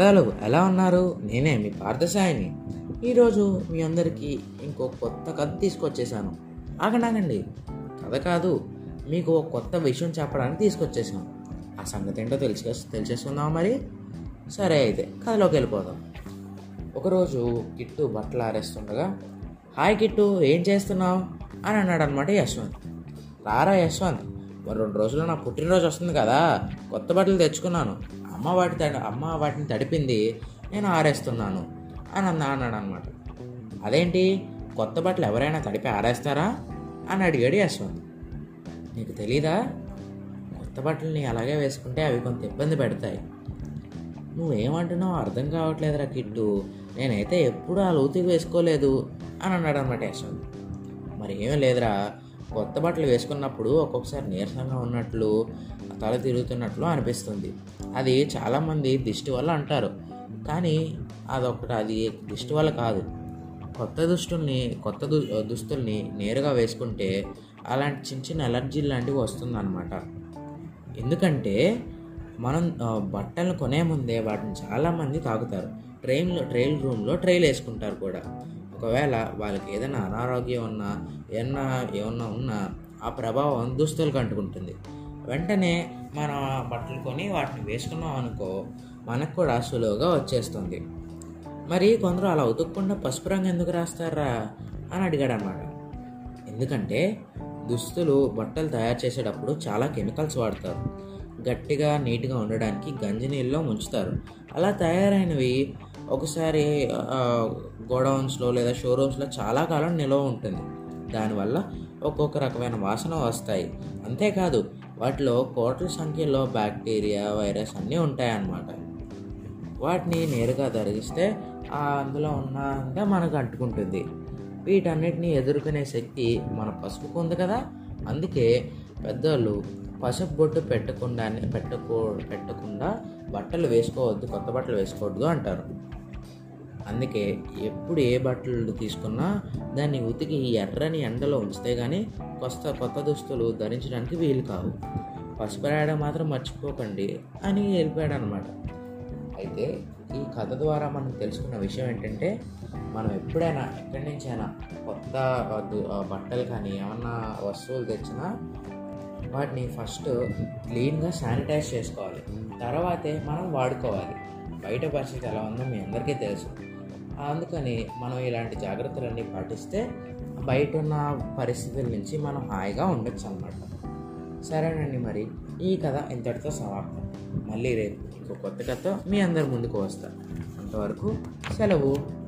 కథలు ఎలా ఉన్నారు? నేనే మీ పార్థసాయిని. ఈరోజు మీ అందరికీ ఇంకో కొత్త కథ తీసుకొచ్చేసాను ఆగండి కథ కాదు మీకు ఒక కొత్త విషయం చెప్పడానికి తీసుకొచ్చేసాను ఆ సంగతి ఏంటో తెలిసి తెలిసేసుకుందాం మరి? సరే అయితే కథలోకి వెళ్ళిపోదాం. ఒకరోజు కిట్టు బట్టలు ఆరేస్తుండగా హాయ్ కిట్టు ఏం చేస్తున్నావు? అని అన్నాడు అనమాట యశ్వంత్. రారా యశ్వంత్ మరి రెండు రోజుల్లో నా పుట్టినరోజు వస్తుంది కదా కొత్త బట్టలు తెచ్చుకున్నాను. అమ్మ వాటి అమ్మ వాటిని తడిపింది నేను ఆరేస్తున్నాను అని అన్న అన్నాడు అనమాట అదేంటి? కొత్త బట్టలు ఎవరైనా తడిపి ఆరేస్తారా? అని అడిగాడు యశ్వంత్ నీకు తెలీదా? కొత్త బట్టలని అలాగే వేసుకుంటే అవి కొంత ఇబ్బంది పెడతాయి. నువ్వేమంటున్నావు అర్థం కావట్లేదురా కిట్టు. నేనైతే ఎప్పుడూ ఆ లోతుకి వేసుకోలేదు అని అన్నాడు అనమాట యశ్వంత్. మరి ఏం లేదురా. కొత్త బట్టలు వేసుకున్నప్పుడు ఒక్కొక్కసారి నీరసంగా ఉన్నట్లు తల తిరుగుతున్నట్లు అనిపిస్తుంది. అది చాలామంది దిష్టి వల్ల అంటారు. కానీ అదొకటి అది దిష్టి వల్ల కాదు. కొత్త దుస్తుల్ని కొత్త దు దుస్తుల్ని నేరుగా వేసుకుంటే అలాంటి చిన్న చిన్న ఎలర్జీ లాంటివి వస్తుందన్నమాట. ఎందుకంటే మనం బట్టలు కొనే ముందే వాటిని చాలామంది తాగుతారు. ట్రైన్లో ట్రైల్ రూమ్లో ట్రైల్ వేసుకుంటారు కూడా. ఒకవేళ వాళ్ళకి ఏదైనా అనారోగ్యం ఉన్నా ఏమన్నా ఏమన్నా ఉన్నా ఆ ప్రభావం దుస్తులకు అంటుకుంటుంది వెంటనే మనం ఆ బట్టలు కొని వాటిని వేసుకున్నాం అనుకో మనకు కూడా సులువుగా వచ్చేస్తుంది. మరి కొందరు అలా ఉతుక్కుండా పసుపు రంగు ఎందుకు రాస్తారా అని అడిగాడు అన్నమాట ఎందుకంటే దుస్తులు బట్టలు తయారు చేసేటప్పుడు చాలా కెమికల్స్ వాడతారు. గట్టిగా నీట్గా ఉండడానికి గంజి నీళ్ళలో ముంచుతారు. అలా తయారైనవి ఒకసారి గోడౌన్స్లో లేదా షోరూమ్స్లో చాలా కాలం నిల్వ ఉంటుంది. దానివల్ల ఒక్కొక్క రకమైన వాసన వస్తాయి. అంతేకాదు వాటిలో కోట్ల సంఖ్యలో బ్యాక్టీరియా వైరస్ అన్నీ ఉంటాయన్నమాట. వాటిని నేరుగా ధరిస్తే ఆ అందులో ఉన్నంతా మనకు అంటుకుంటుంది. వీటన్నిటిని ఎదుర్కొనే శక్తి మన పసుపుకు ఉంది కదా. అందుకే పెద్దోళ్ళు పసుపు బొట్టు పెట్టకుండానే పెట్టకూ పెట్టకుండా బట్టలు వేసుకోవద్దు కొత్త బట్టలు వేసుకోవద్దు అంటారు. అందుకే ఎప్పుడు ఏ బట్టలు తీసుకున్నా దాన్ని ఉతికి ఎర్రని ఎండలో ఉంచితే కానీ కొత్త కొత్త దుస్తులు ధరించడానికి వీలు కావు. పసుపు రాయడం మాత్రం మర్చిపోకండి అని వెళ్ళిపోయాడు అనమాట అయితే ఈ కథ ద్వారా మనం తెలుసుకున్న విషయం ఏంటంటే మనం ఎప్పుడైనా ఎక్కడి నుంచైనా కొత్త బట్టలు కానీ ఏమన్నా వస్తువులు తెచ్చినా వాటిని ఫస్ట్ క్లీన్గా శానిటైజ్ చేసుకోవాలి. తర్వాతే మనం వాడుకోవాలి. బయట పరిస్థితి ఎలా ఉందో మీ అందరికీ తెలుసు. అందుకని మనం ఇలాంటి జాగ్రత్తలన్నీ పాటిస్తే బయట ఉన్న పరిస్థితుల నుంచి మనం హాయిగా ఉండొచ్చు అన్నమాట. సరేనండి మరి. ఈ కథ ఇంతటితో సమాప్తం. మళ్ళీ రేపు ఇంకో కొత్త కథతో మీ అందరి ముందుకు వస్తాను అంతవరకు సెలవు.